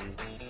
Thank you.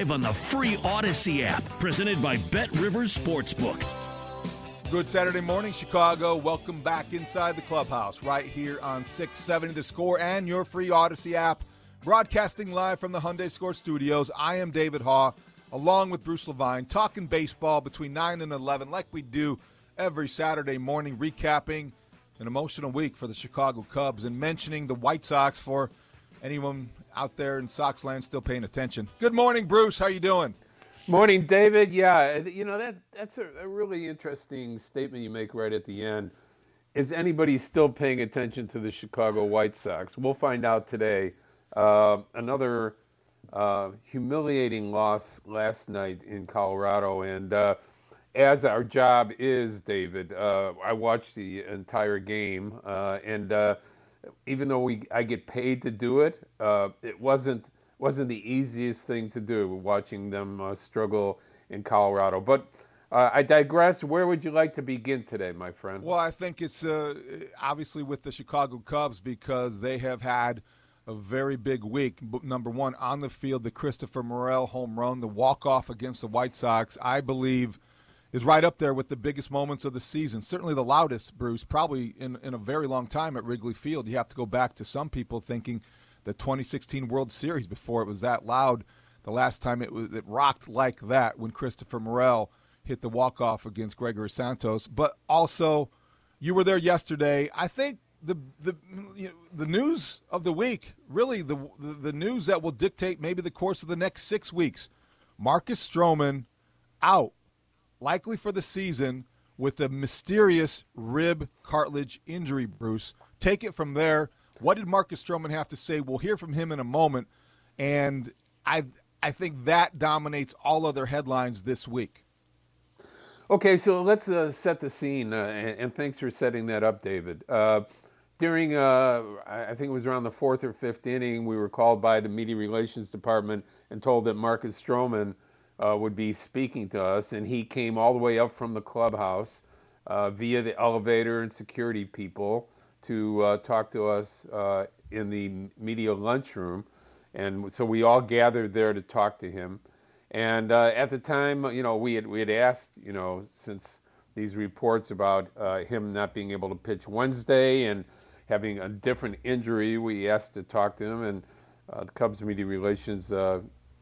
on the free Audacy app, presented by Bet Rivers Sportsbook. Good Saturday morning, Chicago. Welcome back inside the clubhouse right here on 670 The Score and your free Audacy app. Broadcasting live from the Hyundai Score studios. I am David Haugh, along with Bruce Levine, talking baseball between 9 and 11, like we do every Saturday morning, recapping an emotional week for the Chicago Cubs and mentioning the White Sox for anyone out there in Sox land still paying attention. Good morning, Bruce. How you doing? Morning, David. Yeah, you know that that's a, a, really interesting statement you make right at the end. Is anybody still paying attention to the Chicago White Sox? We'll find out today. Uh, another uh, humiliating loss last night in Colorado, and uh, as our job is, David, uh, I watched the entire game, uh, and uh, even though we I get paid to do it, uh, it wasn't wasn't the easiest thing to do watching them uh, struggle in Colorado. But uh, I digress. Where would you like to begin today, my friend? Well, I think it's uh, obviously with the Chicago Cubs because they have had a very big week. Number one, on the field, the Christopher Morel home run, the walk off against the White Sox, I believe is right up there with the biggest moments of the season. Certainly the loudest, Bruce, probably in, in a very long time at Wrigley Field. You have to go back to some people thinking the 2016 World Series before it was that loud. The last time it was it rocked like that when Christopher Morel hit the walk off against Gregory Santos. But also, you were there yesterday. I think the the you know, the news of the week, really the, the the news that will dictate maybe the course of the next six weeks. Marcus Stroman out likely for the season with a mysterious rib cartilage injury, Bruce. Take it from there. What did Marcus Stroman have to say? We'll hear from him in a moment. And I I think that dominates all other headlines this week. Okay, so let's uh, set the scene, uh, and, and, thanks for setting that up, David. Uh, during, uh, I think it was around the fourth or fifth inning, we were called by the media relations department and told that Marcus Stroman – uh, would be speaking to us, and he came all the way up from the clubhouse uh, via the elevator and security people to uh, talk to us uh, in the media lunchroom. And so we all gathered there to talk to him. And uh, at the time, you know, we had we had asked, you know, since these reports about uh, him not being able to pitch Wednesday and having a different injury, we asked to talk to him, and the Cubs media relations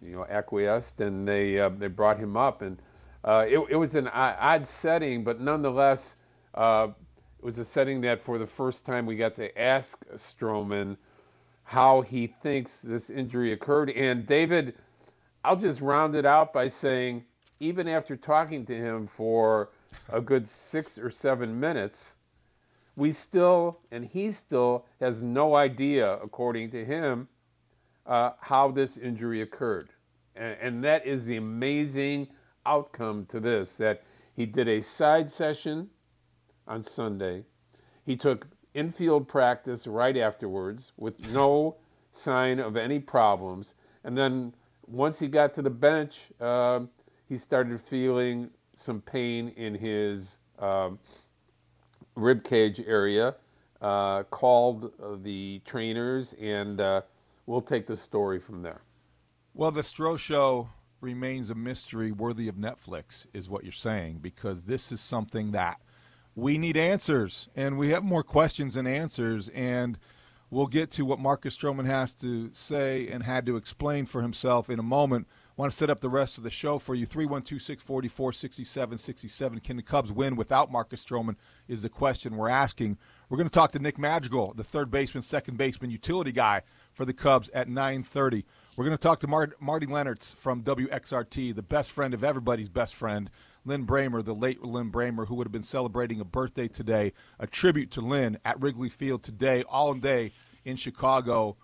you know, acquiesced, and they uh, they brought him up, and uh, it, it was an odd setting, but nonetheless, uh, it was a setting that for the first time we got to ask Stroman how he thinks this injury occurred. And David, I'll just round it out by saying, even after talking to him for a good six or seven minutes, we still, and he still has no idea, according to him, uh, how this injury occurred. And, and that is the amazing outcome to this that he did a side session on Sunday. He took infield practice right afterwards with no sign of any problems. and then once he got to the bench, uh, he started feeling some pain in his um, rib cage area. Uh, called the trainers, and uh, we'll take the story from there. Well, the Stro Show remains a mystery worthy of Netflix, is what you're saying, because this is something that we need answers, and we have more questions than answers, and we'll get to what Marcus Stroman has to say and had to explain for himself in a moment. Want to set up the rest of the show for you. 312 644 6767. Can the Cubs win without Marcus Stroman? Is the question we're asking. We're going to talk to Nick Madrigal, the third baseman, second baseman, utility guy for the Cubs at 9:30. We're going to talk to Mar- Marty Lennartz from WXRT, the best friend of everybody's best friend, Lin Brehmer, the late Lin Brehmer, who would have been celebrating a birthday today. A tribute to Lin at Wrigley Field today, all day in Chicago.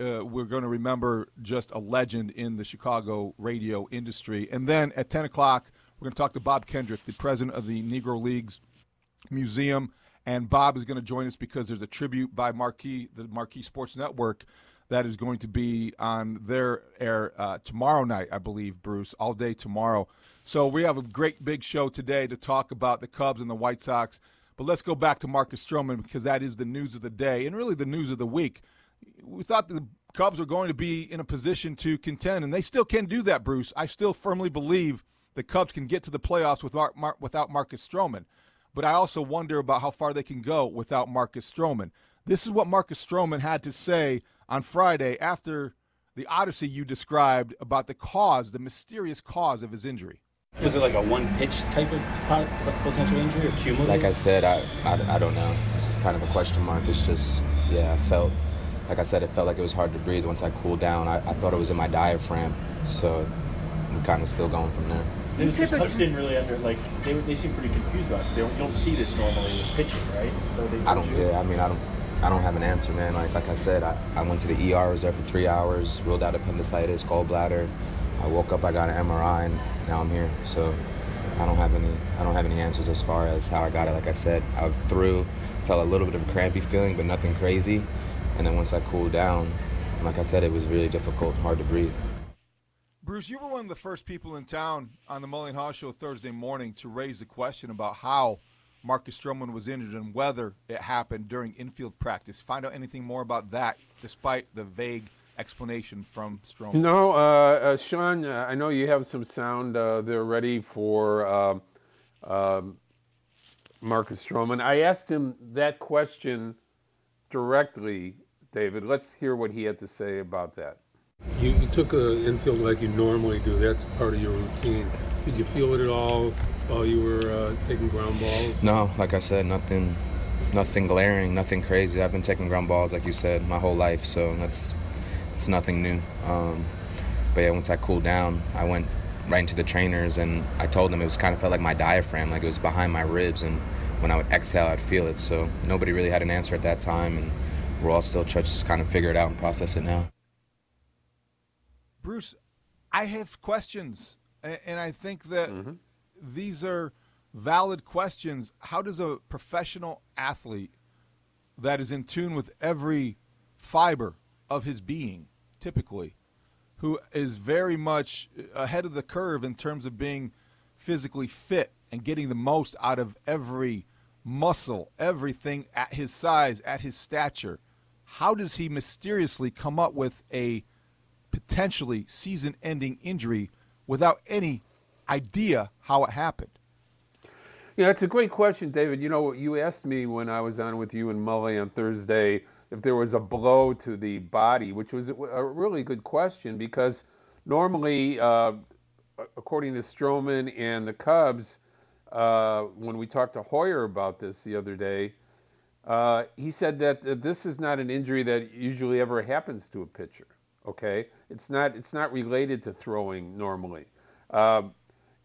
Uh, we're going to remember just a legend in the Chicago radio industry. And then at 10 o'clock, we're going to talk to Bob Kendrick, the president of the Negro Leagues Museum and Bob is going to join us because there's a tribute by Marquee, the Marquee Sports Network, that is going to be on their air uh, tomorrow night, I believe, Bruce, all day tomorrow. So we have a great big show today to talk about the Cubs and the White Sox. But let's go back to Marcus Stroman because that is the news of the day and really the news of the week. We thought the Cubs were going to be in a position to contend, and they still can do that, Bruce. I still firmly believe the Cubs can get to the playoffs without, without Marcus Stroman but I also wonder about how far they can go without Marcus Stroman. This is what Marcus Stroman had to say on Friday after the odyssey you described about the cause, the mysterious cause of his injury. Was it like a one pitch type of potential injury or cumulative? Like I said, I, I, I don't know. It's kind of a question mark. It's just, yeah, I felt, like I said, it felt like it was hard to breathe once I cooled down. I, I thought it was in my diaphragm. so I'm kind of still going from there. The coach didn't really under like they they seem pretty confused about it. They don't, you don't see this normally with pitching, right? So they. I don't. You. Yeah, I mean, I don't. I don't have an answer, man. Like like I said, I, I went to the ER. I was there for three hours. Ruled out appendicitis, gallbladder. I woke up. I got an MRI, and now I'm here. So I don't have any. I don't have any answers as far as how I got it. Like I said, I threw, felt a little bit of a crampy feeling, but nothing crazy. And then once I cooled down, like I said, it was really difficult, hard to breathe. Bruce, you were one of the first people in town on the Mully and Haugh show Thursday morning to raise the question about how Marcus Stroman was injured and whether it happened during infield practice. Find out anything more about that, despite the vague explanation from Stroman. No, uh, uh, Sean, uh, I know you have some sound uh, there ready for um, um, Marcus Stroman. I asked him that question directly, David. Let's hear what he had to say about that. You, you took an infield like you normally do. That's part of your routine. Did you feel it at all while you were uh, taking ground balls? No, like I said, nothing, nothing glaring, nothing crazy. I've been taking ground balls, like you said, my whole life, so that's it's nothing new. Um, but yeah, once I cooled down, I went right into the trainers, and I told them it was kind of felt like my diaphragm, like it was behind my ribs, and when I would exhale, I'd feel it. So nobody really had an answer at that time, and we're all still trying to kind of figure it out and process it now. Bruce, I have questions, and I think that mm-hmm. these are valid questions. How does a professional athlete that is in tune with every fiber of his being, typically, who is very much ahead of the curve in terms of being physically fit and getting the most out of every muscle, everything at his size, at his stature, how does he mysteriously come up with a potentially season ending injury without any idea how it happened? Yeah, it's a great question, David. You know, you asked me when I was on with you and Mully on Thursday if there was a blow to the body, which was a really good question because normally, uh, according to Stroman and the Cubs, uh, when we talked to Hoyer about this the other day, uh, he said that this is not an injury that usually ever happens to a pitcher. Okay, it's not it's not related to throwing normally. Um,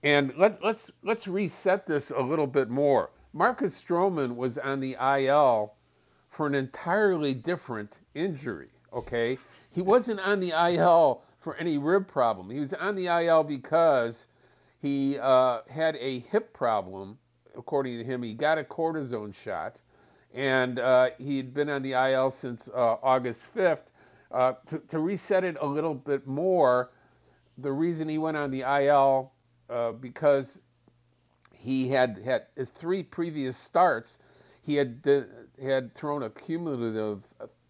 and let's let's let's reset this a little bit more. Marcus Stroman was on the IL for an entirely different injury. Okay, he wasn't on the IL for any rib problem. He was on the IL because he uh, had a hip problem. According to him, he got a cortisone shot, and uh, he'd been on the IL since uh, August 5th Uh, to, reset it a little bit more, the reason he went on the IL uh, because he had had his three previous starts, he had uh, had thrown a cumulative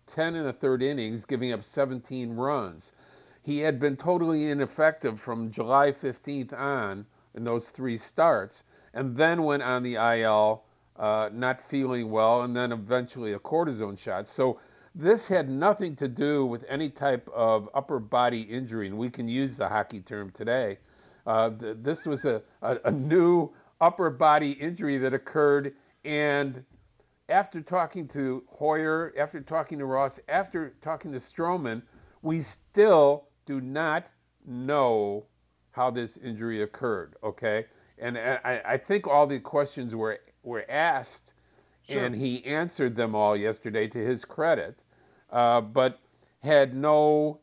10 and a third innings, giving up 17 runs. He had been totally ineffective from July 15th on in those three starts, and then went on the IL, uh, not feeling well, and then eventually a cortisone shot. So this had nothing to do with any type of upper body injury, and we can use the hockey term today. Uh, th- this was a, a, a new upper body injury that occurred, and after talking to Hoyer, after talking to Ross, after talking to Stroman, we still do not know how this injury occurred. Okay, and I, I think all the questions were were asked, sure. and he answered them all yesterday to his credit, uh, but had no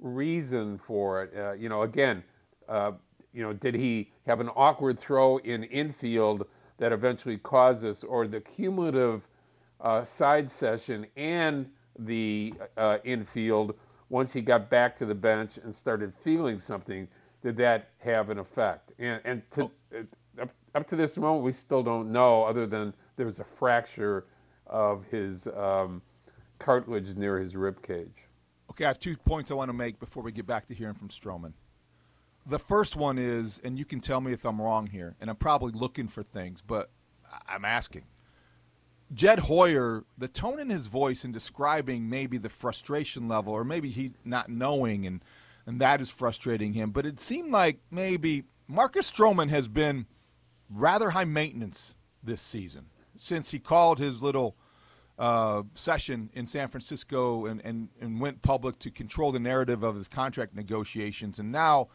reason for it. Uh, you know, again, uh, you know, did he have an awkward throw in infield that eventually caused this, or the cumulative uh, side session and the uh, infield once he got back to the bench and started feeling something? Did that have an effect? And, and to, oh. Up, up, to this moment, we still don't know, other than there was a fracture of his um, cartilage near his rib cage. Okay, I have two points I want to make before we get back to hearing from Stroman. The first one is, and you can tell me if I'm wrong here, and I'm probably looking for things, but I'm asking. Jed Hoyer, the tone in his voice in describing maybe the frustration level, or maybe he not knowing, and and that is frustrating him. But it seemed like maybe Marcus Stroman has been rather high maintenance this season since he called his little uh, session in San Francisco and, and, and went public to control the narrative of his contract negotiations. And now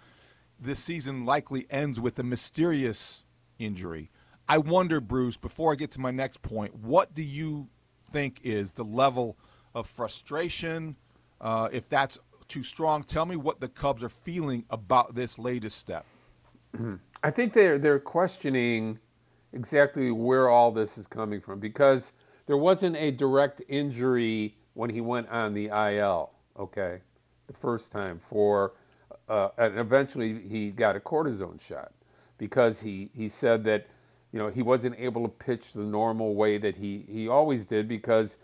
this season likely ends with a mysterious injury. I wonder, Bruce, before I get to my next point, what do you think is the level of frustration? Uh, if that's too strong, tell me what the Cubs are feeling about this latest step. I think they're they're questioning exactly where all this is coming from because there wasn't a direct injury when he went on the IL. Okay, the first time for uh, and eventually he got a cortisone shot because he, he said that you know he wasn't able to pitch the normal way that he, he always did because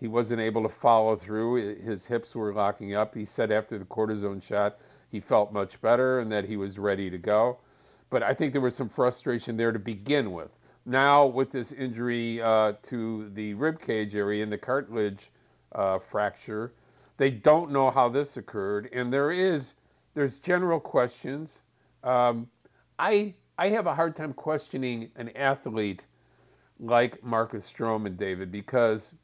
he wasn't able to follow through. His hips were locking up. He said after the cortisone shot he felt much better and that he was ready to go. But I think there was some frustration there to begin with. Now with this injury uh, to the rib cage area and the cartilage uh, fracture, they don't know how this occurred, and there is there's general questions. Um, I I have a hard time questioning an athlete like Marcus Stroman, David, because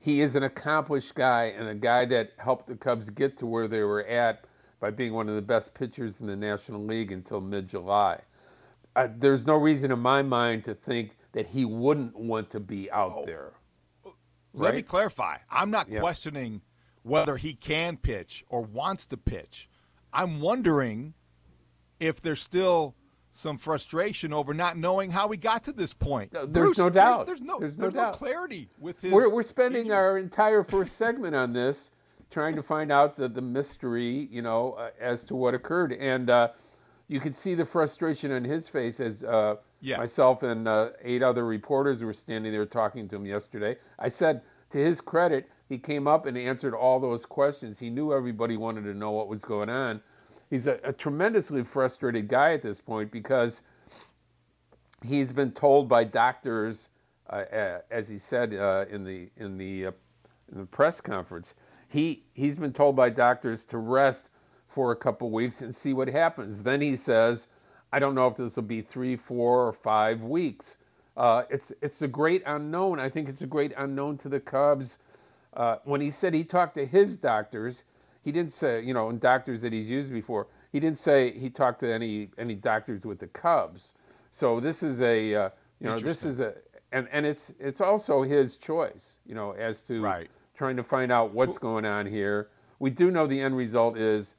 he is an accomplished guy and a guy that helped the Cubs get to where they were at by being one of the best pitchers in the National League until mid-July. Uh, there's no reason in my mind to think that he wouldn't want to be out oh. there. Let right? me clarify. I'm not yeah. questioning whether he can pitch or wants to pitch. I'm wondering if there's still some frustration over not knowing how we got to this point. No, there's Bruce, no doubt. There's, no, there's no, there's no clarity with his. We're, we're spending injury. our entire first segment on this, trying to find out the, the mystery, you know, uh, as to what occurred. And uh, you could see the frustration on his face as uh, yeah. myself and uh, eight other reporters were standing there talking to him yesterday. I said, to his credit, he came up and answered all those questions. He knew everybody wanted to know what was going on. He's a, a tremendously frustrated guy at this point because he's been told by doctors, uh, as he said uh, in the in the uh, in the press conference, he he's been told by doctors to rest for a couple weeks and see what happens. Then he says, I don't know if this will be three, four, or five weeks. Uh, it's it's a great unknown. I think it's a great unknown to the Cubs uh, when he said he talked to his doctors, he didn't say, you know, and doctors that he's used before, he didn't say he talked to any any doctors with the Cubs. So this is a, uh, you know, this is a, and and it's it's also his choice, you know, as to right. trying to find out what's going on here. We do know the end result is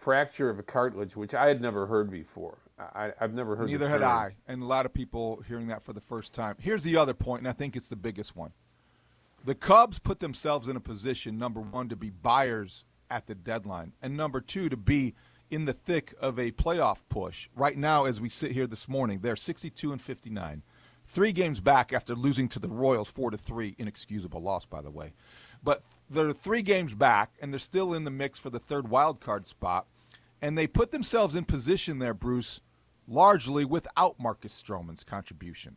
fracture of a cartilage, which I had never heard before. I, have never heard. Neither had I, and a lot of people hearing that for the first time. Here's the other point, and I think it's the biggest one The Cubs put themselves in a position, number one, to be buyers at the deadline, and number two, to be in the thick of a playoff push. Right now, as we sit here this morning, they're 62 and 59, three games back after losing to the Royals four to three, inexcusable loss, by the way. But they're three games back, and they're still in the mix for the third wild card spot. And they put themselves in position there, Bruce, largely without Marcus Stroman's contribution.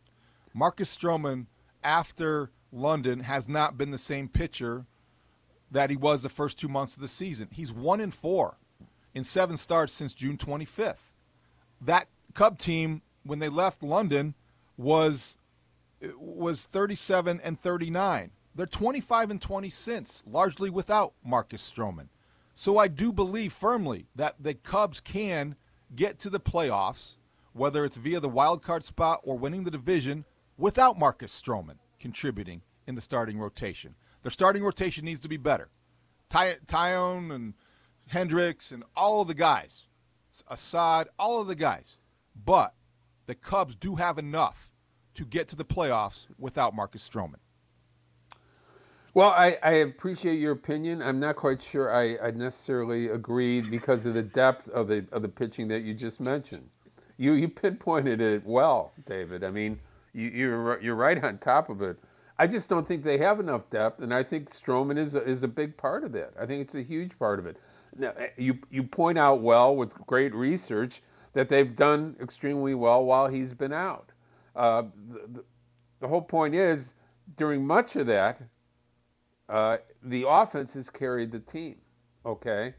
Marcus Stroman, after London, has not been the same pitcher that he was the first two months of the season. He's one in four in seven starts since June 25th. That Cub team, when they left London, was was 37 and 39. They're 25 and 20 since, largely without Marcus Stroman. So I do believe firmly that the Cubs can get to the playoffs, whether it's via the wild card spot or winning the division, without Marcus Stroman contributing in the starting rotation. Their starting rotation needs to be better. Ty- Taillon and Hendricks and all of the guys, Assad, all of the guys. But the Cubs do have enough to get to the playoffs without Marcus Stroman. Well, I, I appreciate your opinion. I'm not quite sure I, I necessarily agree because of the depth of the of the pitching that you just mentioned. You you pinpointed it well, David. I mean, you, you're you're right on top of it. I just don't think they have enough depth, and I think Stroman is a, is a big part of that. I think it's a huge part of it. Now, eh, you you point out well with great research that they've done extremely well while he's been out. Uh, the, the whole point is, during much of that, uh, the offense has carried the team. Okay,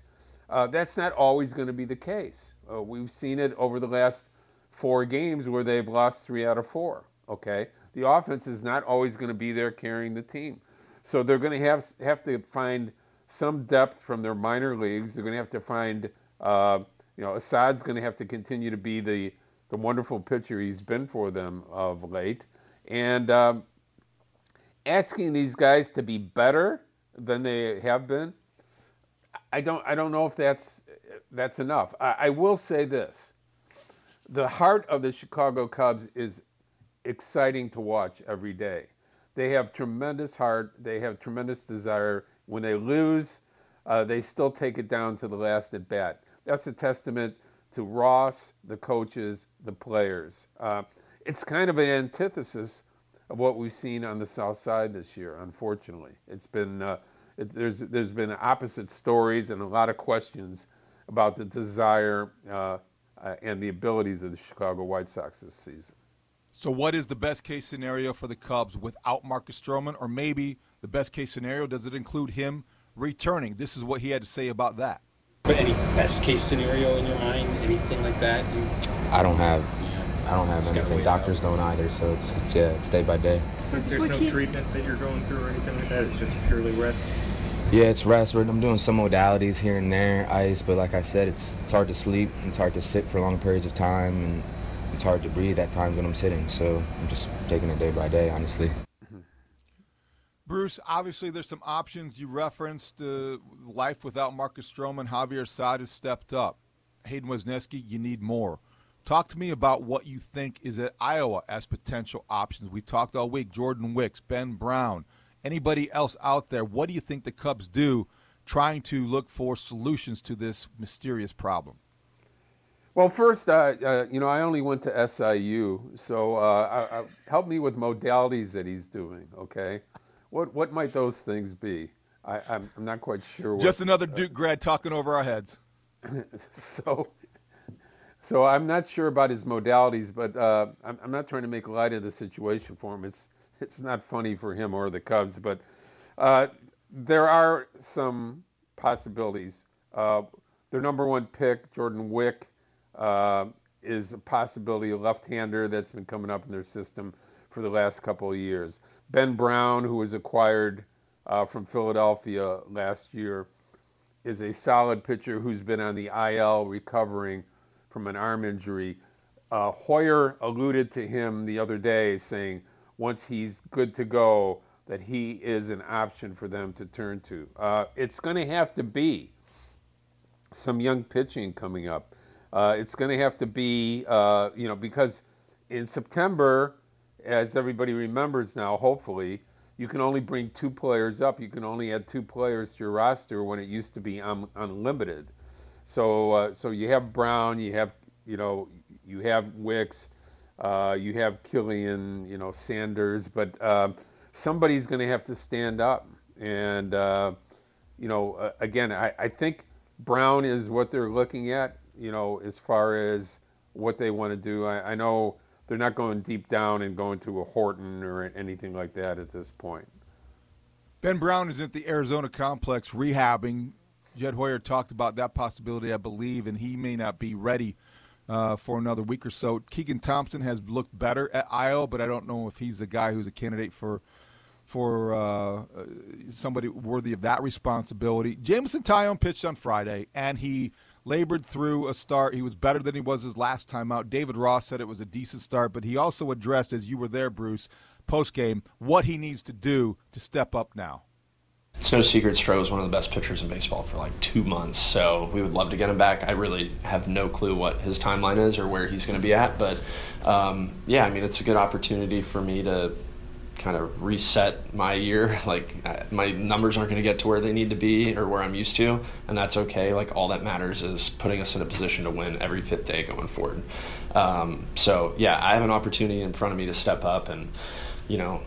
uh, that's not always going to be the case. Uh, we've seen it over the last four games where they've lost three out of four. Okay, the offense is not always going to be there carrying the team, so they're going to have have to find some depth from their minor leagues. They're going to have to find, uh, you know, Assad's going to have to continue to be the the wonderful pitcher he's been for them of late, and um, asking these guys to be better than they have been, I don't I don't know if that's that's enough. I, I will say this: the heart of the Chicago Cubs is exciting to watch every day. They have tremendous heart. They have tremendous desire. When they lose, uh, they still take it down to the last at bat. That's a testament to Ross, the coaches, the players. Uh, it's kind of an antithesis of what we've seen on the South Side this year. Unfortunately, it's been uh, it, there's there's been opposite stories and a lot of questions about the desire uh, uh, and the abilities of the Chicago White Sox this season. So, what is the best case scenario for the Cubs without Marcus Stroman, or maybe the best case scenario does it include him returning? This is what he had to say about that. But any best case scenario in your mind, anything like that? You... I don't have I don't have anything. Doctors don't either, so it's, it's yeah, it's day by day. There's no treatment that you're going through or anything like that. It's just purely rest. Yeah, it's rest. I'm doing some modalities here and there, ice, but like I said, it's it's hard to sleep. It's hard to sit for long periods of time, and it's hard to breathe at times when I'm sitting. So I'm just taking it day by day, honestly. Bruce, obviously there's some options. You referenced uh, life without Marcus Stroman. Javier Assad has stepped up. Hayden Wesneski, you need more. Talk to me about what you think is at Iowa as potential options. We've talked all week. Jordan Wicks, Ben Brown, anybody else out there. What do you think the Cubs do trying to look for solutions to this mysterious problem? Well, first, uh, uh, you know, I only went to SIU, so uh, I, I, help me with modalities that he's doing. Okay, what what might those things be? I, am not quite sure. What, Just another Duke grad talking over our heads. so so I'm not sure about his modalities, but uh, I'm, I'm, not trying to make light of the situation for him. It's it's not funny for him or the Cubs, but uh, there are some possibilities. Uh, their number one pick, Jordan Wick, uh, is a possibility, a left-hander that's been coming up in their system for the last couple of years. Ben Brown, who was acquired uh, from Philadelphia last year, is a solid pitcher who's been on the IL recovering from an arm injury. Uh, Hoyer alluded to him the other day, saying once he's good to go, that he is an option for them to turn to. Uh, it's going to have to be some young pitching coming up. Uh, it's going to have to be, uh, you know, because in September, as everybody remembers now, hopefully, you can only bring two players up. You can only add two players to your roster when it used to be un- unlimited. So uh, so you have Brown, you have you know you have Wicks, uh, you have Kilian, you know Sanders, but uh, somebody's going to have to stand up. And uh, you know again, I, I think Brown is what they're looking at. You know as far as what they want to do. I, I know they're not going deep down and going to a Horton or anything like that at this point. Ben Brown is at the Arizona complex rehabbing. Jed Hoyer talked about that possibility, I believe, and he may not be ready uh, for another week or so. Keegan Thompson has looked better at Iowa, but I don't know if he's the guy who's a candidate for for uh, somebody worthy of that responsibility. Jameson Taillon pitched on Friday, and he labored through a start. He was better than he was his last time out. David Ross said it was a decent start, but he also addressed, as you were there, Bruce, post game, what he needs to do to step up now. It's no secret Stroh is one of the best pitchers in baseball for like two months, so we would love to get him back. I really have no clue what his timeline is or where he's going to be at, but um, yeah, I mean, it's a good opportunity for me to kind of reset my year. Like my numbers aren't going to get to where they need to be or where I'm used to, and that's okay. Like all that matters is putting us in a position to win every fifth day going forward. Um, so yeah, I have an opportunity in front of me to step up and you know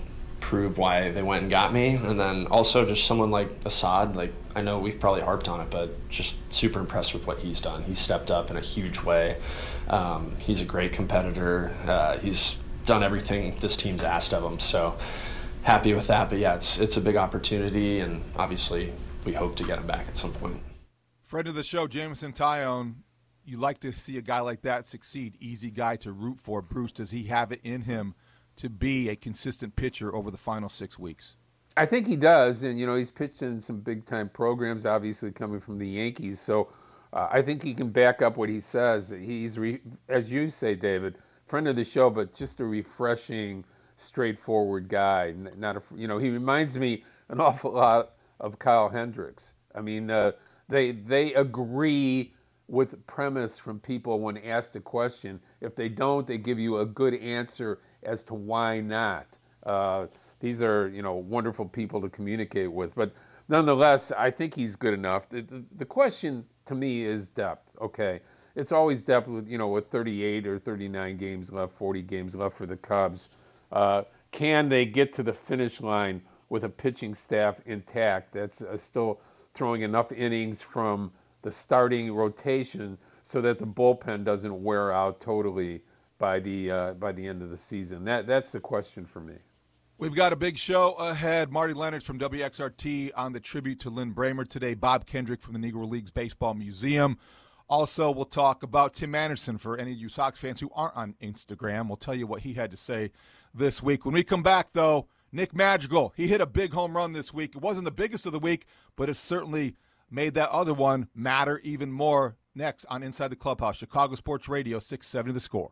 prove why they went and got me, and then also just someone like Assad. Like I know we've probably harped on it, but just super impressed with what he's done. He's stepped up in a huge way. Um, he's a great competitor. Uh, he's done everything this team's asked of him. So happy with that. But yeah, it's it's a big opportunity, and obviously we hope to get him back at some point. Friend of the show, Jameson Taillon. You like to see a guy like that succeed. Easy guy to root for. Bruce, does he have it in him to be a consistent pitcher over the final six weeks? I think he does, and you know he's pitched in some big time programs, obviously coming from the Yankees. So uh, I think he can back up what he says. He's, re- as you say, David, friend of the show, but just a refreshing, straightforward guy. Not a, you know, he reminds me an awful lot of Kyle Hendricks. I mean, uh, they they agree with premise from people when asked a question. If they don't, they give you a good answer as to why not. Uh, these are you know wonderful people to communicate with, but nonetheless, I think he's good enough. The, the, the question to me is depth. Okay, it's always depth with you know with 38 or 39 games left, 40 games left for the Cubs. Uh, can they get to the finish line with a pitching staff intact that's uh, still throwing enough innings from the starting rotation so that the bullpen doesn't wear out totally by the uh, by the end of the season? That that's the question for me. We've got a big show ahead. Marty Lennartz from WXRT on the tribute to Lin Brehmer today. Bob Kendrick from the Negro Leagues Baseball Museum. Also, we'll talk about Tim Anderson for any of you Sox fans who aren't on Instagram. We'll tell you what he had to say this week. When we come back, though, Nick Madrigal, he hit a big home run this week. It wasn't the biggest of the week, but it certainly made that other one matter even more. Next on Inside the Clubhouse, Chicago Sports Radio, 670 The Score.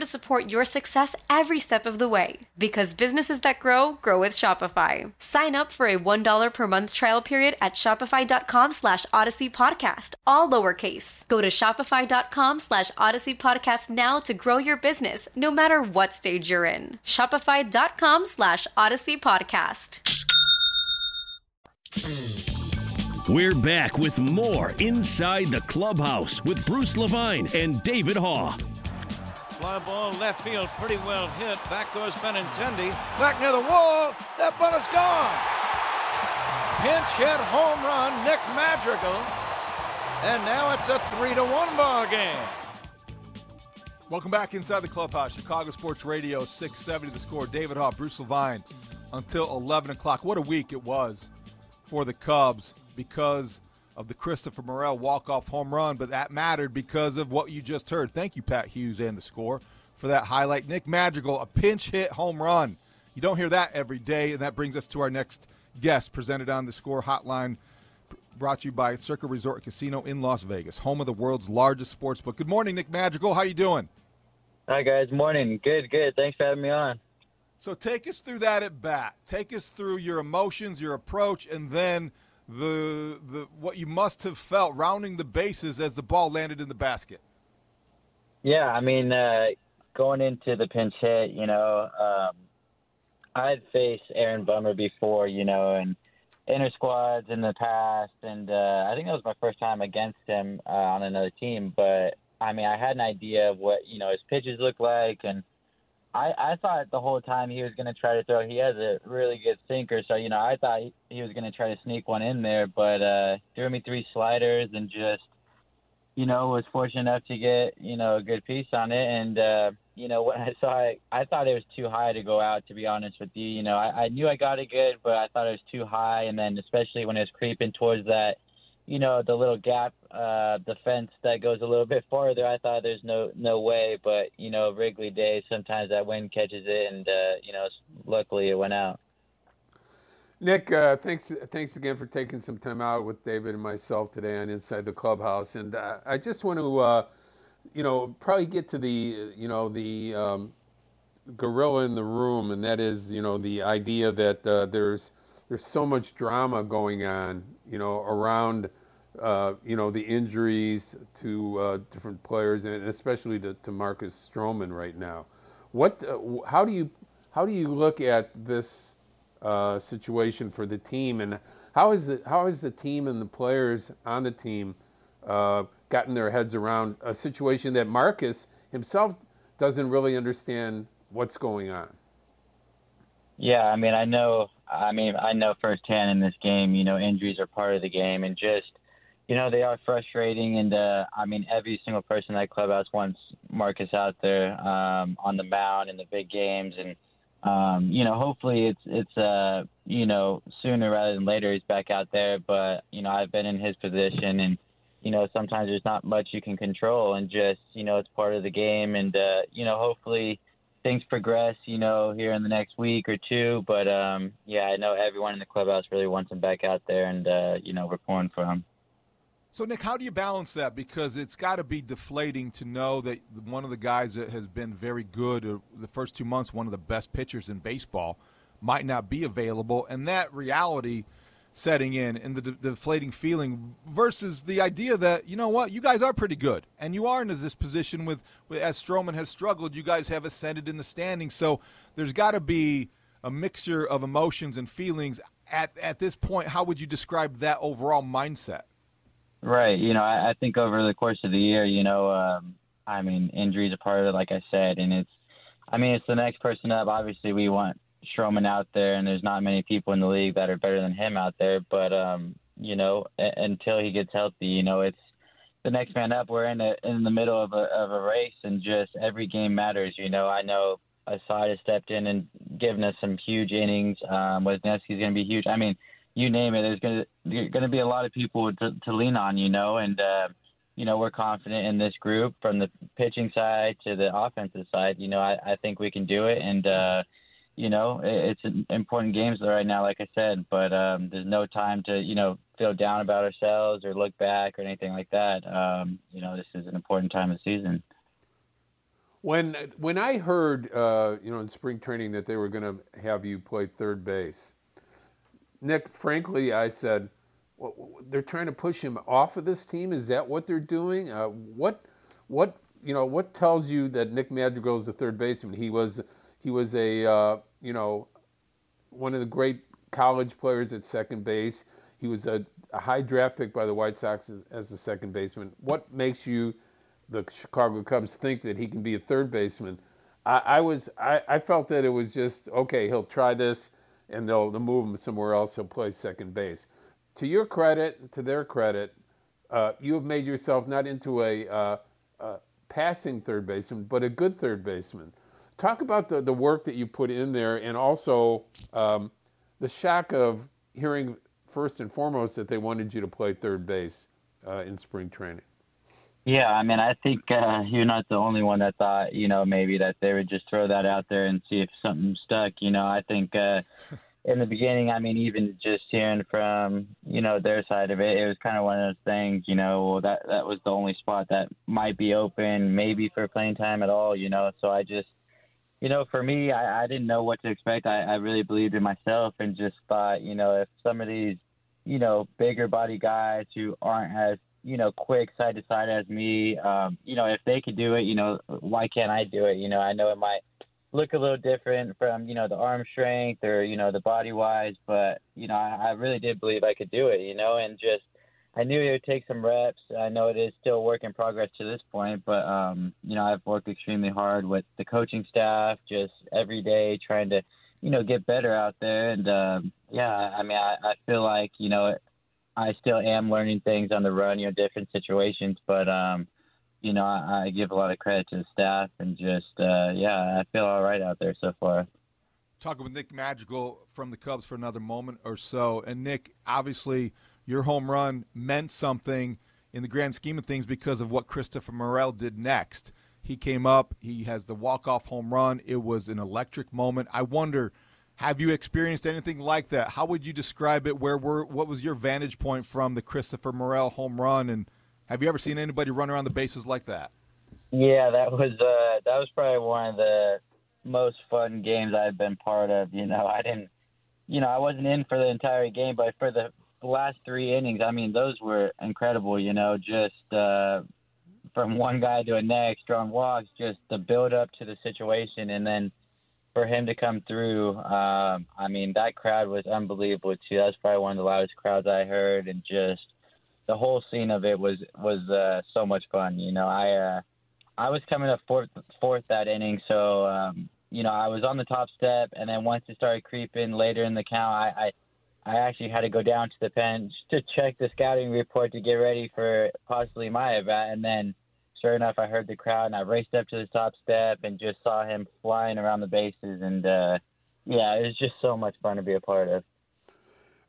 to support your success every step of the way. Because businesses that grow, grow with Shopify. Sign up for a $1 per month trial period at shopify.com slash audacy podcast, all lowercase. Go to shopify.com slash audacy podcast now to grow your business, no matter what stage you're in. Shopify.com slash audacy podcast. We're back with more Inside the Clubhouse with Bruce Levine and David Haugh. Fly ball left field, pretty well hit. Back goes Benintendi. Back near the wall. That ball is gone. Pinch hit home run, Nick Madrigal. And now it's a three to one ball game. Welcome back inside the clubhouse. Chicago Sports Radio 670 the score. David Haugh, Bruce Levine until 11 o'clock. What a week it was for the Cubs because of the Christopher Morel walk-off home run, but that mattered because of what you just heard. Thank you, Pat Hughes and the score for that highlight. Nick Madrigal, a pinch hit home run. You don't hear that every day, and that brings us to our next guest, presented on the score hotline, brought to you by Circa Resort Casino in Las Vegas, home of the world's largest sports book. Good morning, Nick Madrigal. How you doing? Hi guys, morning. Good, good. Thanks for having me on. So take us through that at bat. Take us through your emotions, your approach, and then the the what you must have felt rounding the bases as the ball landed in the basket. Yeah, I mean, uh, going into the pinch hit, you know, um, I'd faced Aaron Bummer before, you know, and inner squads in the past, and uh, I think that was my first time against him uh, on another team. But I mean, I had an idea of what you know his pitches look like, and I I thought the whole time he was going to try to throw. He has a really good sinker, so you know I thought he, was going to try to sneak one in there, but uh, threw me three sliders and just you know was fortunate enough to get you know a good piece on it, and uh, you know when I saw it, I thought it was too high to go out. To be honest with you, you know I, I knew I got it good, but I thought it was too high, and then especially when it was creeping towards that you know the little gap, uh, the fence that goes a little bit farther. I thought there's no no way, but you know Wrigley Day sometimes that wind catches it, and uh, you know luckily it went out. Nick, uh, thanks thanks again for taking some time out with David and myself today on Inside the Clubhouse, and uh, I just want to uh, you know probably get to the you know the um, gorilla in the room, and that is you know the idea that uh, there's there's so much drama going on, you know, around, uh, you know, the injuries to uh, different players, and especially to, to Marcus Stroman right now. What, uh, how do you, how do you look at this uh, situation for the team, and how is it, how is the team and the players on the team uh, gotten their heads around a situation that Marcus himself doesn't really understand what's going on? Yeah, I mean, I know I mean, I know firsthand in this game, you know, injuries are part of the game and just, you know, they are frustrating. And, uh, I mean, every single person in that clubhouse wants Marcus out there um, on the mound in the big games. And, um, you know, hopefully it's, it's uh, you know, sooner rather than later he's back out there. But, you know, I've been in his position and, you know, sometimes there's not much you can control and just, you know, it's part of the game. And, uh, you know, hopefully – things progress, you know, here in the next week or two. But um, yeah, I know everyone in the clubhouse really wants him back out there, and uh, you know, we're pulling for him. So Nick, how do you balance that? Because it's got to be deflating to know that one of the guys that has been very good uh, the first two months, one of the best pitchers in baseball, might not be available, and that reality setting in and the, deflating feeling versus the idea that you know what you guys are pretty good and you are in this position with, with as Stroman has struggled you guys have ascended in the standings. So there's got to be a mixture of emotions and feelings. At at this point how would you describe that overall mindset Right. You know, I, I think over the course of the year, you know, um, I mean, injuries are part of it, like I said, and it's, I mean, it's the next person up. Obviously, we want Stroman out there, and there's not many people in the league that are better than him out there. But um, you know, a- until he gets healthy, you know, it's the next man up. We're in a, in the middle of a of a race, and just every game matters. You know, I know Assad has stepped in and given us some huge innings. Um, Wesneski's going to be huge. I mean, you name it. There's going to going to be a lot of people to, to lean on. You know, and uh, you know we're confident in this group from the pitching side to the offensive side. You know, I, I think we can do it, and uh, you know it, it's important games right now, like I said. But um, there's no time to you know feel down about ourselves or look back or anything like that. Um, you know, this is an important time of season. When when I heard, uh, you know, in spring training that they were going to have you play third base, Nick, frankly, I said, they're trying to push him off of this team. Is that what they're doing? Uh, what what you know what tells you that Nick Madrigal is the third baseman? He was he was a uh, you know one of the great college players at second base. He was a, a high draft pick by the White Sox as, as the second baseman. What makes you the Chicago Cubs think that he can be a third baseman. I, I was I, I, felt that it was just okay. He'll try this, and they'll, they'll move him somewhere else. He'll play second base. To your credit, to their credit, uh, you have made yourself not into a, uh, a, passing third baseman, but a good third baseman. Talk about the, the work that you put in there, and also um, the shock of hearing first and foremost that they wanted you to play third base uh, in spring training. Yeah, I mean, I think uh, you're not the only one that thought, you know, maybe that they would just throw that out there and see if something stuck. You know, I think uh, in the beginning, I mean, even just hearing from, you know, their side of it, it was kind of one of those things, you know, well, that that was the only spot that might be open, maybe for playing time at all, you know. So I just, you know, for me, I, I didn't know what to expect. I, I really believed in myself and just thought, you know, if some of these, you know, bigger body guys who aren't as you know, quick side to side as me. Um, you know, if they could do it, you know, why can't I do it? You know, I know it might look a little different from, you know, the arm strength or, you know, the body wise, but, you know, I, I really did believe I could do it, you know, and just, I knew it would take some reps. I know it is still work in progress to this point, but, um, you know, I've worked extremely hard with the coaching staff, just every day trying to, you know, get better out there. And, um, yeah, I mean, I, I feel like, you know, I still am learning things on the run, you know, different situations. But um, you know, I, I give a lot of credit to the staff and just uh, yeah, I feel all right out there so far. Talking with Nick Madrigal from the Cubs for another moment or so, and Nick, obviously, your home run meant something in the grand scheme of things because of what Christopher Morel did next. He came up, he has the walk-off home run. It was an electric moment. I wonder have you experienced anything like that? How would you describe it? Where were what was your vantage point from the Christopher Morel home run? And have you ever seen anybody run around the bases like that? Yeah, that was uh, that was probably one of the most fun games I've been part of. You know, I didn't, you know, I wasn't in for the entire game, but for the last three innings, I mean, those were incredible. You know, just uh, from one guy to the next, drawing walks, just the build up to the situation, and then for him to come through, um, I mean, that crowd was unbelievable too. That's probably one of the loudest crowds I heard, and just the whole scene of it was was uh, so much fun. You know, I uh, I was coming up fourth fourth that inning, so um, you know I was on the top step, and then once it started creeping later in the count, I, I I actually had to go down to the bench to check the scouting report to get ready for possibly my at bat, and then sure enough, I heard the crowd and I raced up to the top step and just saw him flying around the bases. And uh, yeah, it was just so much fun to be a part of.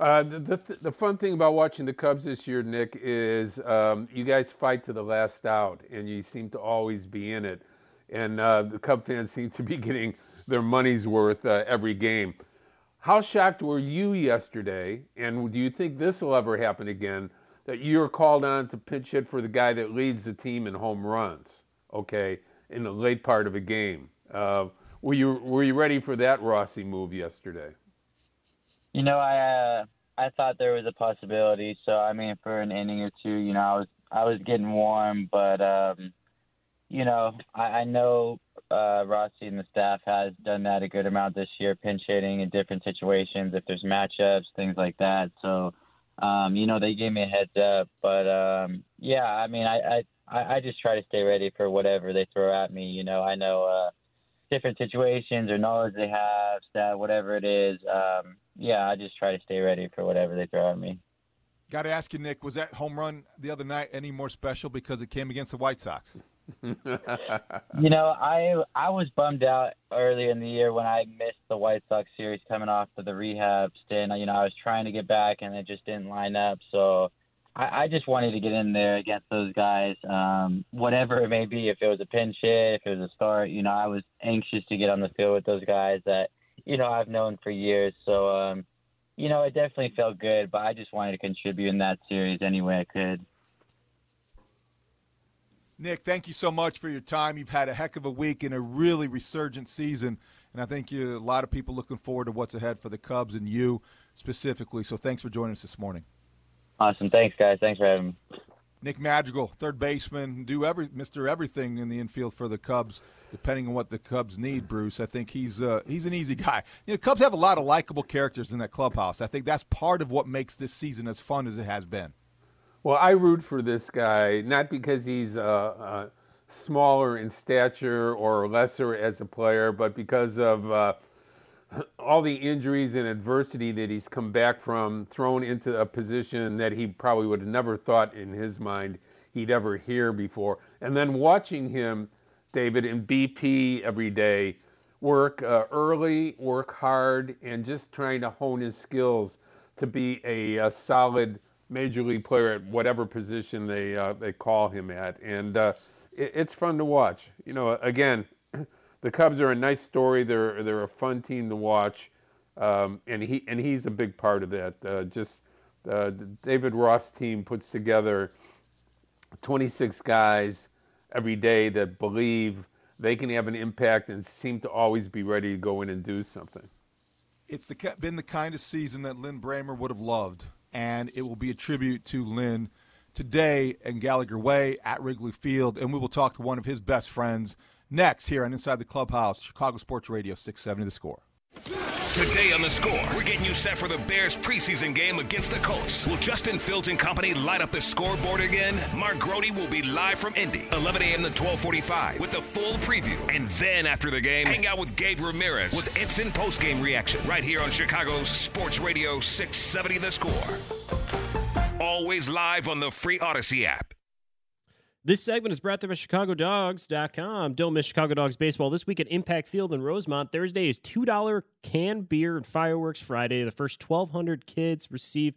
Uh, the, the, fun thing about watching the Cubs this year, Nick, is um, you guys fight to the last out, and you seem to always be in it. And uh, the Cub fans seem to be getting their money's worth uh, every game. How shocked were you yesterday? And do you think this will ever happen again? That you're called on to pinch hit for the guy that leads the team in home runs, okay, in the late part of a game. Uh, were you were you ready for that Rossy move yesterday? You know, I uh, I thought there was a possibility. So I mean, for an inning or two, you know, I was I was getting warm, but um, you know, I, I know uh, Rossy and the staff has done that a good amount this year, pinch hitting in different situations if there's matchups, things like that. So um, you know, they gave me a heads up. But um, yeah, I mean, I, I I just try to stay ready for whatever they throw at me. You know, I know uh, different situations or knowledge they have, stat, whatever it is. Um, yeah, I just try to stay ready for whatever they throw at me. Got to ask you, Nick, was that home run the other night any more special because it came against the White Sox? you know, I I was bummed out earlier in the year when I missed the White Sox series coming off of the rehab stint. You know, I was trying to get back and it just didn't line up. So I, I just wanted to get in there against those guys, um, whatever it may be. If it was a pinch hit, if it was a start, you know, I was anxious to get on the field with those guys that you know I've known for years. So um, you know, it definitely felt good, but I just wanted to contribute in that series any way I could. Nick, thank you so much for your time. You've had a heck of a week and a really resurgent season, and I think you a lot of people looking forward to what's ahead for the Cubs and you specifically. So thanks for joining us this morning. Awesome, thanks guys. Thanks for having me. Nick Madrigal, third baseman, do every Mister Everything in the infield for the Cubs, depending on what the Cubs need. Bruce, I think he's uh, he's an easy guy. You know, Cubs have a lot of likable characters in that clubhouse. I think that's part of what makes this season as fun as it has been. Well, I root for this guy not because he's uh, uh, smaller in stature or lesser as a player, but because of uh, all the injuries and adversity that he's come back from, thrown into a position that he probably would have never thought in his mind he'd ever hear before. And then watching him, David, in BP every day, work uh, early, work hard, and just trying to hone his skills to be a, a solid major league player at whatever position they uh, they call him at, and uh, it, it's fun to watch. You know, again, the Cubs are a nice story. They're they're a fun team to watch, um, and he and he's a big part of that. Uh, just uh, David Ross team puts together 26 guys every day that believe they can have an impact and seem to always be ready to go in and do something. It's the, been the kind of season that Lin Brehmer would have loved and it will be a tribute to Lin today in Gallagher Way at Wrigley Field. And we will talk to one of his best friends next here on Inside the Clubhouse, Chicago Sports Radio 670 The Score. Today on the score, we're getting you set for the Bears preseason game against the Colts. Will Justin Fields and company light up the scoreboard again? Mark Grote will be live from Indy, 11 a.m. to 12:45, with the full preview. And then after the game, hang out with Gabe Ramirez with instant post-game reaction right here on Chicago's Sports Radio 670 The Score. Always live on the free Audacy app. This segment is brought to you by ChicagoDogs.com. Don't miss Chicago Dogs baseball this week at Impact Field in Rosemont. Thursday is $2 canned beer and fireworks. Friday, the first 1,200 kids receive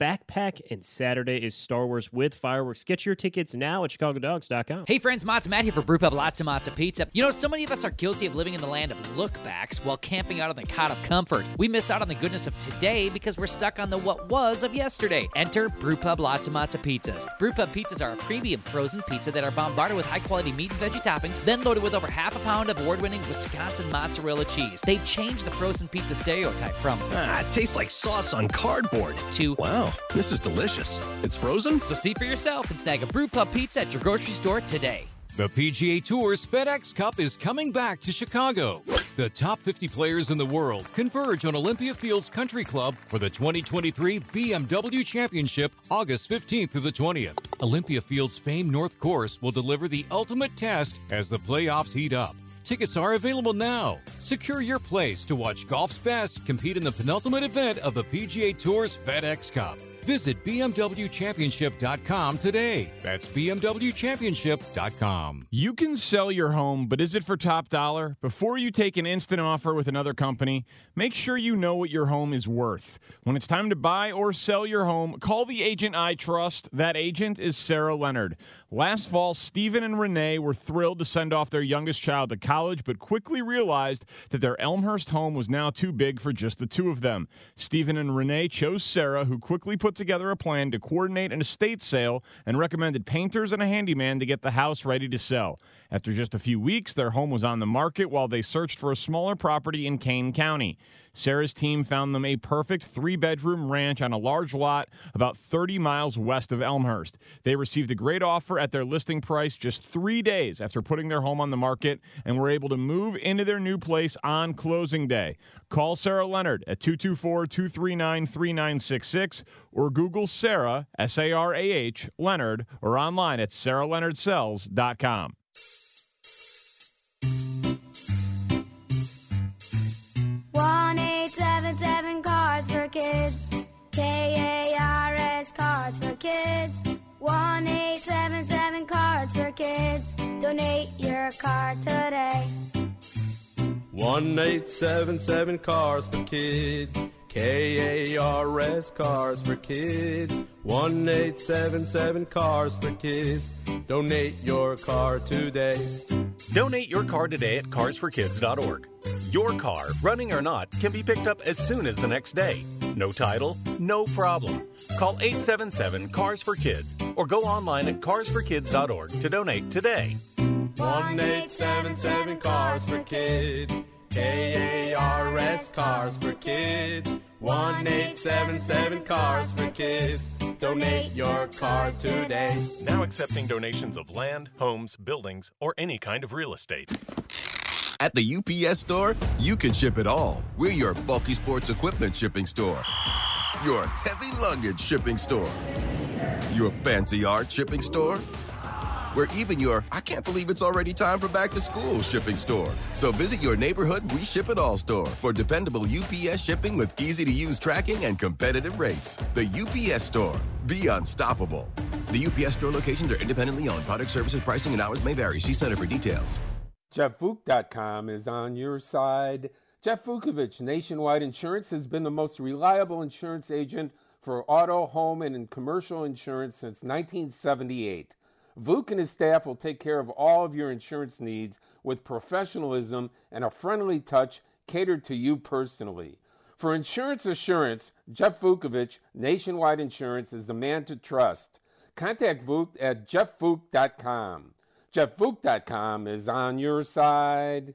backpack, and Saturday is Star Wars with fireworks. Get your tickets now at ChicagoDogs.com. Hey friends, Matza Matt here for Brewpub Lotzza Motzza Pizza. You know, so many of us are guilty of living in the land of lookbacks while camping out on the cot of comfort. We miss out on the goodness of today because we're stuck on the what was of yesterday. Enter Brewpub Lotzza Motzza Pizzas. Brewpub pizzas are a premium frozen pizza that are bombarded with high quality meat and veggie toppings, then loaded with over half a pound of award winning Wisconsin mozzarella cheese. They've changed the frozen pizza stereotype from ah, it tastes like sauce on cardboard to wow, this is delicious. It's frozen? So see for yourself and snag a brew pub pizza at your grocery store today. The PGA Tour's FedEx Cup is coming back to Chicago. The top 50 players in the world converge on Olympia Fields Country Club for the 2023 BMW Championship, August 15th through the 20th. Olympia Fields' famed North Course will deliver the ultimate test as the playoffs heat up. Tickets are available now. Secure your place to watch golf's best compete in the penultimate event of the PGA Tour's FedEx Cup. Visit BMWChampionship.com today. That's BMWChampionship.com. You can sell your home, but is it for top dollar? Before you take an instant offer with another company, make sure you know what your home is worth. When it's time to buy or sell your home, call the agent I trust. That agent is Sarah Leonard. Last fall, Stephen and Renee were thrilled to send off their youngest child to college, but quickly realized that their Elmhurst home was now too big for just the two of them. Stephen and Renee chose Sarah, who quickly put together a plan to coordinate an estate sale and recommended painters and a handyman to get the house ready to sell. After just a few weeks, their home was on the market while they searched for a smaller property in Kane County. Sarah's team found them a perfect three bedroom ranch on a large lot about 30 miles west of Elmhurst. They received a great offer at their listing price just three days after putting their home on the market and were able to move into their new place on closing day. Call Sarah Leonard at 224 239 3966 or Google Sarah, S A R A H, Leonard, or online at sarahleonardsells.com. seven seven Cars for Kids. K A R S Cards for Kids. One eight seven seven Cards for Kids. Donate your card today. 1877 Cars for Kids. K A R S Cars for Kids. 1877 Cars for Kids. Donate your car today. Donate your car today at carsforkids.org. Your car, running or not, can be picked up as soon as the next day. No title? No problem. Call 877 Cars for Kids or go online at carsforkids.org to donate today. 1877 Cars for Kids. K A R S Cars for Kids. 1877 Cars for Kids. Donate your car today. Now accepting donations of land, homes, buildings, or any kind of real estate. At the UPS store, you can ship it all. We're your bulky sports equipment shipping store, your heavy luggage shipping store, your fancy art shipping store. We're even your I can't believe it's already time for back to school shipping store. So visit your neighborhood We Ship It All store for dependable UPS shipping with easy to use tracking and competitive rates. The UPS store. Be unstoppable. The UPS store locations are independently owned. Product services, pricing, and hours may vary. See Center for details. JeffVuk.com is on your side. Jeff Vukovich, Nationwide Insurance, has been the most reliable insurance agent for auto, home, and commercial insurance since 1978. Vuk and his staff will take care of all of your insurance needs with professionalism and a friendly touch catered to you personally. For insurance assurance, Jeff Vukovich, Nationwide Insurance, is the man to trust. Contact Vuk at jeffvuk.com. JeffVuk.com is on your side.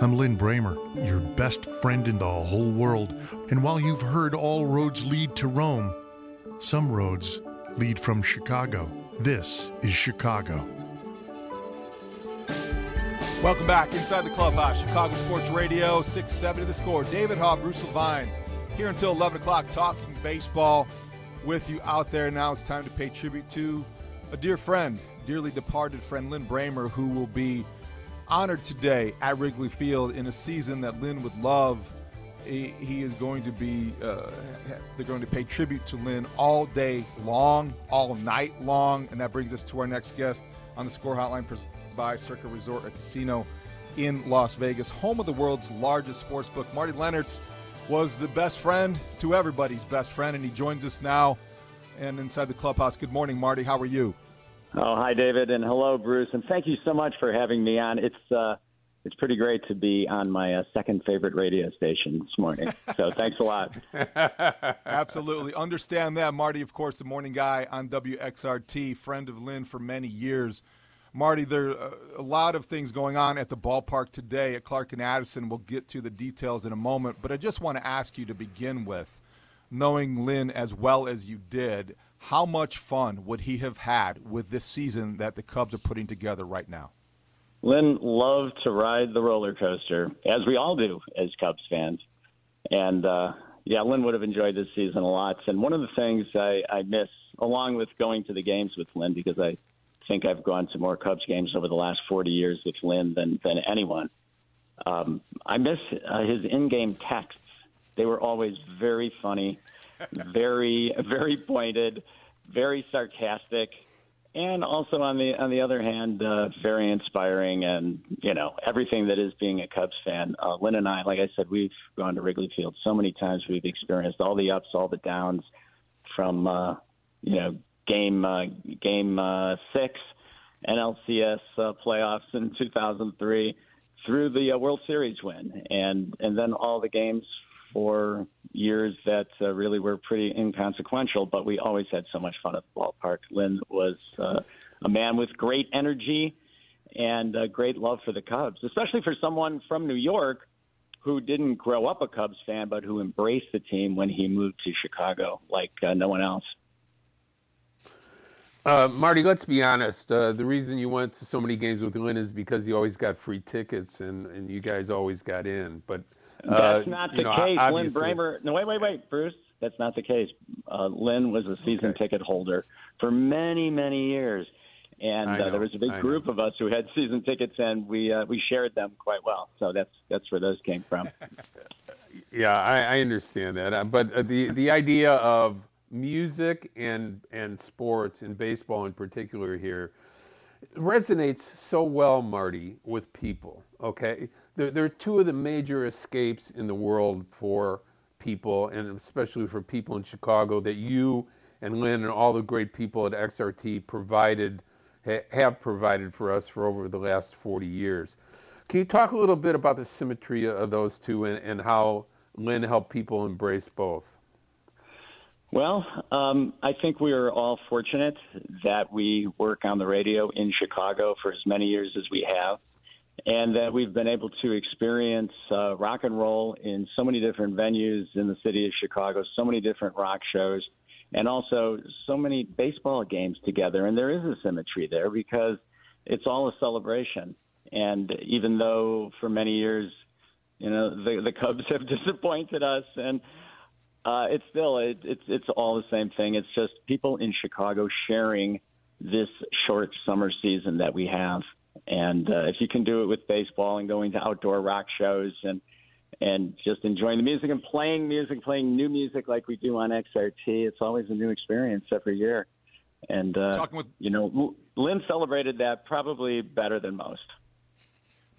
I'm Lin Brehmer, your best friend in the whole world. And while you've heard all roads lead to Rome, some roads lead from Chicago. This is Chicago. Welcome back inside the clubhouse, Chicago Sports Radio, 6 7 to the score. David Haugh, Bruce Levine, here until 11 o'clock, talking baseball with you out there. Now it's time to pay tribute to a dear friend, dearly departed friend, Lin Brehmer, who will be honored today at Wrigley Field in a season that Lin would love. He, is going to be, uh, they're going to pay tribute to Lin all day long, all night long. And that brings us to our next guest on the score hotline by Circa Resort and Casino in Las Vegas, home of the world's largest sports book. Marty Lennartz was the best friend to everybody's best friend, and he joins us now and inside the clubhouse. Good morning, Marty. How are you? Oh, hi, David, and hello, Bruce, and thank you so much for having me on. It's uh, it's pretty great to be on my uh, second favorite radio station this morning. So thanks a lot. Absolutely, understand that, Marty. Of course, the morning guy on WXRT, friend of Lin for many years. Marty, there are a lot of things going on at the ballpark today at Clark and Addison. We'll get to the details in a moment, but I just want to ask you to begin with, knowing Lin as well as you did, how much fun would he have had with this season that the Cubs are putting together right now? Lin loved to ride the roller coaster, as we all do as Cubs fans. And uh, yeah, Lin would have enjoyed this season a lot. And one of the things I, I miss, along with going to the games with Lin, because I think I've gone to more Cubs games over the last 40 years with Lin than, than anyone. Um, I miss uh, his in game texts. They were always very funny, very, very pointed, very sarcastic, and also on the on the other hand, uh, very inspiring. And you know everything that is being a Cubs fan. Uh, Lin and I, like I said, we've gone to Wrigley Field so many times. We've experienced all the ups, all the downs, from uh, you know game uh, game uh, six NLCS uh, playoffs in 2003 through the uh, World Series win, and and then all the games for years that uh, really were pretty inconsequential, but we always had so much fun at the ballpark. Lin was uh, a man with great energy and uh, great love for the Cubs, especially for someone from New York who didn't grow up a Cubs fan, but who embraced the team when he moved to Chicago like uh, no one else. Uh, Marty, let's be honest. Uh, the reason you went to so many games with Lin is because you always got free tickets and, and you guys always got in. But that's not you the know, case. Lin obviously- Brehmer. No, wait, wait, wait, Bruce. That's not the case. Uh, Lin was a season ticket holder for many, many years, and uh, know, there was a big I know. group of us who had season tickets, and we uh, we shared them quite well. So that's that's where those came from. Yeah, I, I understand that, Uh, but uh, the the idea of music and and sports and baseball in particular here resonates so well, Marty, with people. Okay, they're, they're two of the major escapes in the world for people, and especially for people in Chicago that you and Lin and all the great people at XRT provided ha- have provided for us for over the last 40 years. Can you talk a little bit about the symmetry of those two and, and how Lin helped people embrace both? Well, um, I think we are all fortunate that we work on the radio in Chicago for as many years as we have, and that we've been able to experience uh, rock and roll in so many different venues in the city of Chicago, so many different rock shows, and also so many baseball games together. And there is a symmetry there because it's all a celebration. And even though for many years, you know, the, the Cubs have disappointed us and uh, it's still it, it's it's all the same thing. It's just people in Chicago sharing this short summer season that we have, and uh, if you can do it with baseball and going to outdoor rock shows and and just enjoying the music and playing music, playing new music like we do on XRT, it's always a new experience every year. And uh, Talking with- you know, Lin celebrated that probably better than most.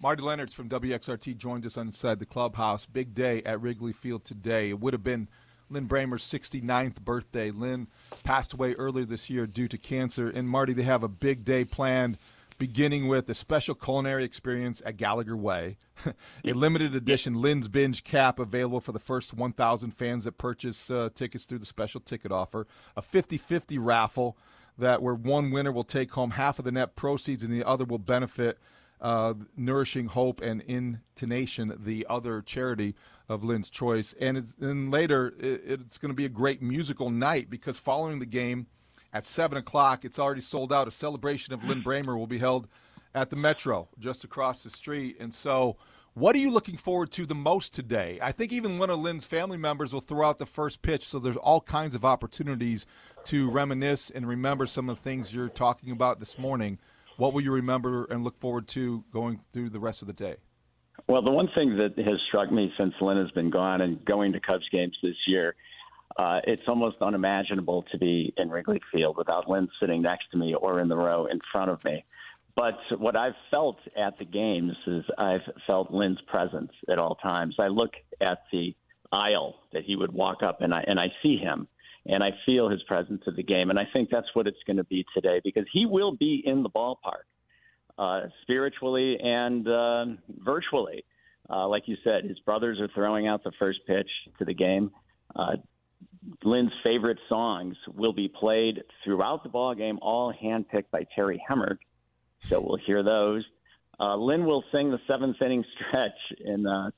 Marty Lennartz from WXRT joined us inside the clubhouse. Big day at Wrigley Field today. It would have been Lin Brehmer's 69th birthday. Lin passed away earlier this year due to cancer. And Marty, they have a big day planned, beginning with a special culinary experience at Gallagher Way, a limited edition Lin's Binge cap available for the first 1,000 fans that purchase uh, tickets through the special ticket offer, a 50-50 raffle that where one winner will take home half of the net proceeds and the other will benefit uh, Nourishing Hope and Intonation, the other charity of Lin's choice. And, it's, and later, it, it's going to be a great musical night because following the game at 7 o'clock, it's already sold out. A celebration of Lin Brehmer will be held at the Metro just across the street. And so, what are you looking forward to the most today? I think even one of Lin's family members will throw out the first pitch, so there's all kinds of opportunities to reminisce and remember some of the things you're talking about this morning. What will you remember and look forward to going through the rest of the day? Well, the one thing that has struck me since Lin has been gone and going to Cubs games this year, uh, it's almost unimaginable to be in Wrigley Field without Lin sitting next to me or in the row in front of me. But what I've felt at the games is I've felt Lin's presence at all times. I look at the aisle that he would walk up and I and I see him and I feel his presence at the game and I think that's what it's going to be today because he will be in the ballpark uh, spiritually and uh, virtually. Uh, like you said, his brothers are throwing out the first pitch to the game. Uh, Lin's favorite songs will be played throughout the ball game, all handpicked by Terry Hemmert. So we'll hear those. Uh, Lin will sing the seventh inning stretch in uh,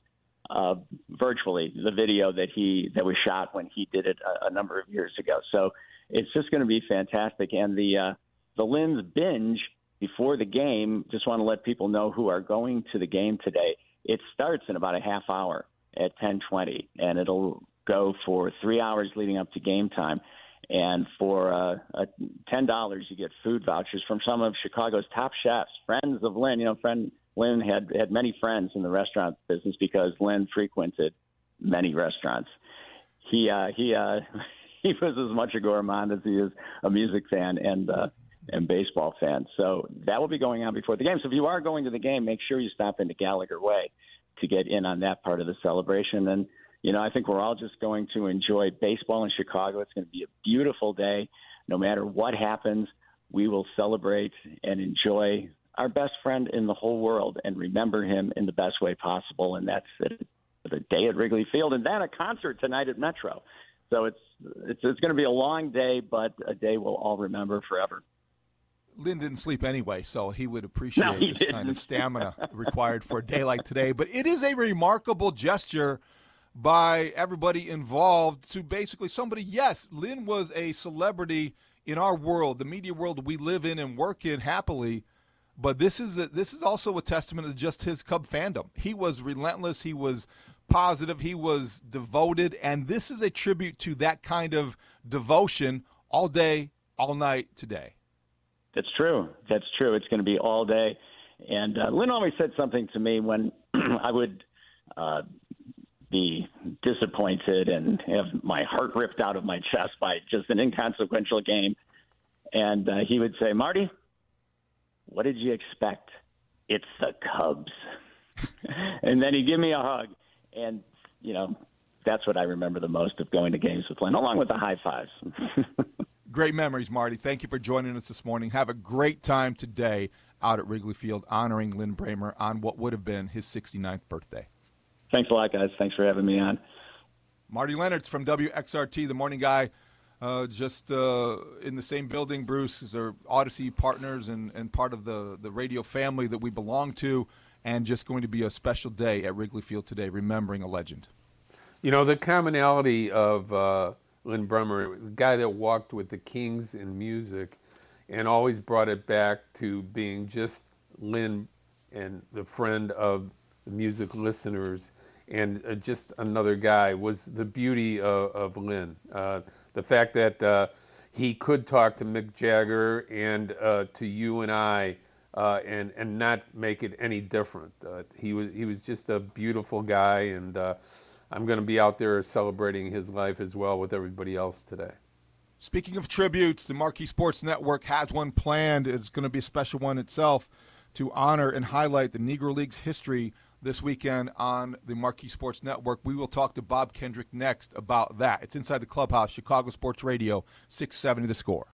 uh, virtually the video that he that was shot when he did it a, a number of years ago. So it's just going to be fantastic. And the uh, the Lin's binge before the game. Just want to let people know who are going to the game today. It starts in about a half hour at 10:20, and it'll go for three hours leading up to game time. And for uh, ten dollars, you get food vouchers from some of Chicago's top chefs, friends of Lin. You know, friend Lin had had many friends in the restaurant business because Lin frequented many restaurants. He uh, he uh, he was as much a gourmand as he is a music fan and uh, and baseball fan. So that will be going on before the game. So if you are going to the game, make sure you stop into Gallagher Way to get in on that part of the celebration. And you know, I think we're all just going to enjoy baseball in Chicago. It's going to be a beautiful day. No matter what happens, we will celebrate and enjoy our best friend in the whole world and remember him in the best way possible. And that's the, the day at Wrigley Field, and then a concert tonight at Metro. So it's it's it's going to be a long day, but a day we'll all remember forever. Lin didn't sleep anyway, so he would appreciate No, he this didn't. kind of stamina required for a day like today. But it is a remarkable gesture by everybody involved to basically somebody. Yes, Lin was a celebrity in our world, the media world we live in and work in happily. But this is a, this is also a testament to just his Cub fandom. He was relentless. He was positive. He was devoted, and this is a tribute to that kind of devotion all day, all night today. That's true. That's true. It's going to be all day. And uh, Lin always said something to me when I would uh, be disappointed and have my heart ripped out of my chest by just an inconsequential game. And uh, he would say, Marty, what did you expect? It's the Cubs. and then he'd give me a hug. And, you know, that's what I remember the most of going to games with Lin, along with the high fives. Great memories, Marty. Thank you for joining us this morning. Have a great time today out at Wrigley Field honoring Lin Brehmer on what would have been his 69th birthday. Thanks a lot, guys. Thanks for having me on. Marty Lennartz from WXRT, the morning guy, uh, just uh, in the same building. Bruce, they're Audacy partners and, and part of the, the radio family that we belong to, and just going to be a special day at Wrigley Field today, remembering a legend. You know, the commonality of uh, Lin Brehmer, the guy that walked with the Kings in music and always brought it back to being just Lin and the friend of the music listeners and uh, just another guy was the beauty of, of Lin. Uh, the fact that uh, he could talk to Mick Jagger and uh, to you and I uh, and and not make it any different. Uh, he was he was just a beautiful guy, and I'm going to be out there celebrating his life as well with everybody else today. Speaking of tributes, the Marquee Sports Network has one planned. It's going to be a special one itself to honor and highlight the Negro League's history this weekend on the Marquee Sports Network. We will talk to Bob Kendrick next about that. It's Inside the Clubhouse, Chicago Sports Radio, 670 The Score.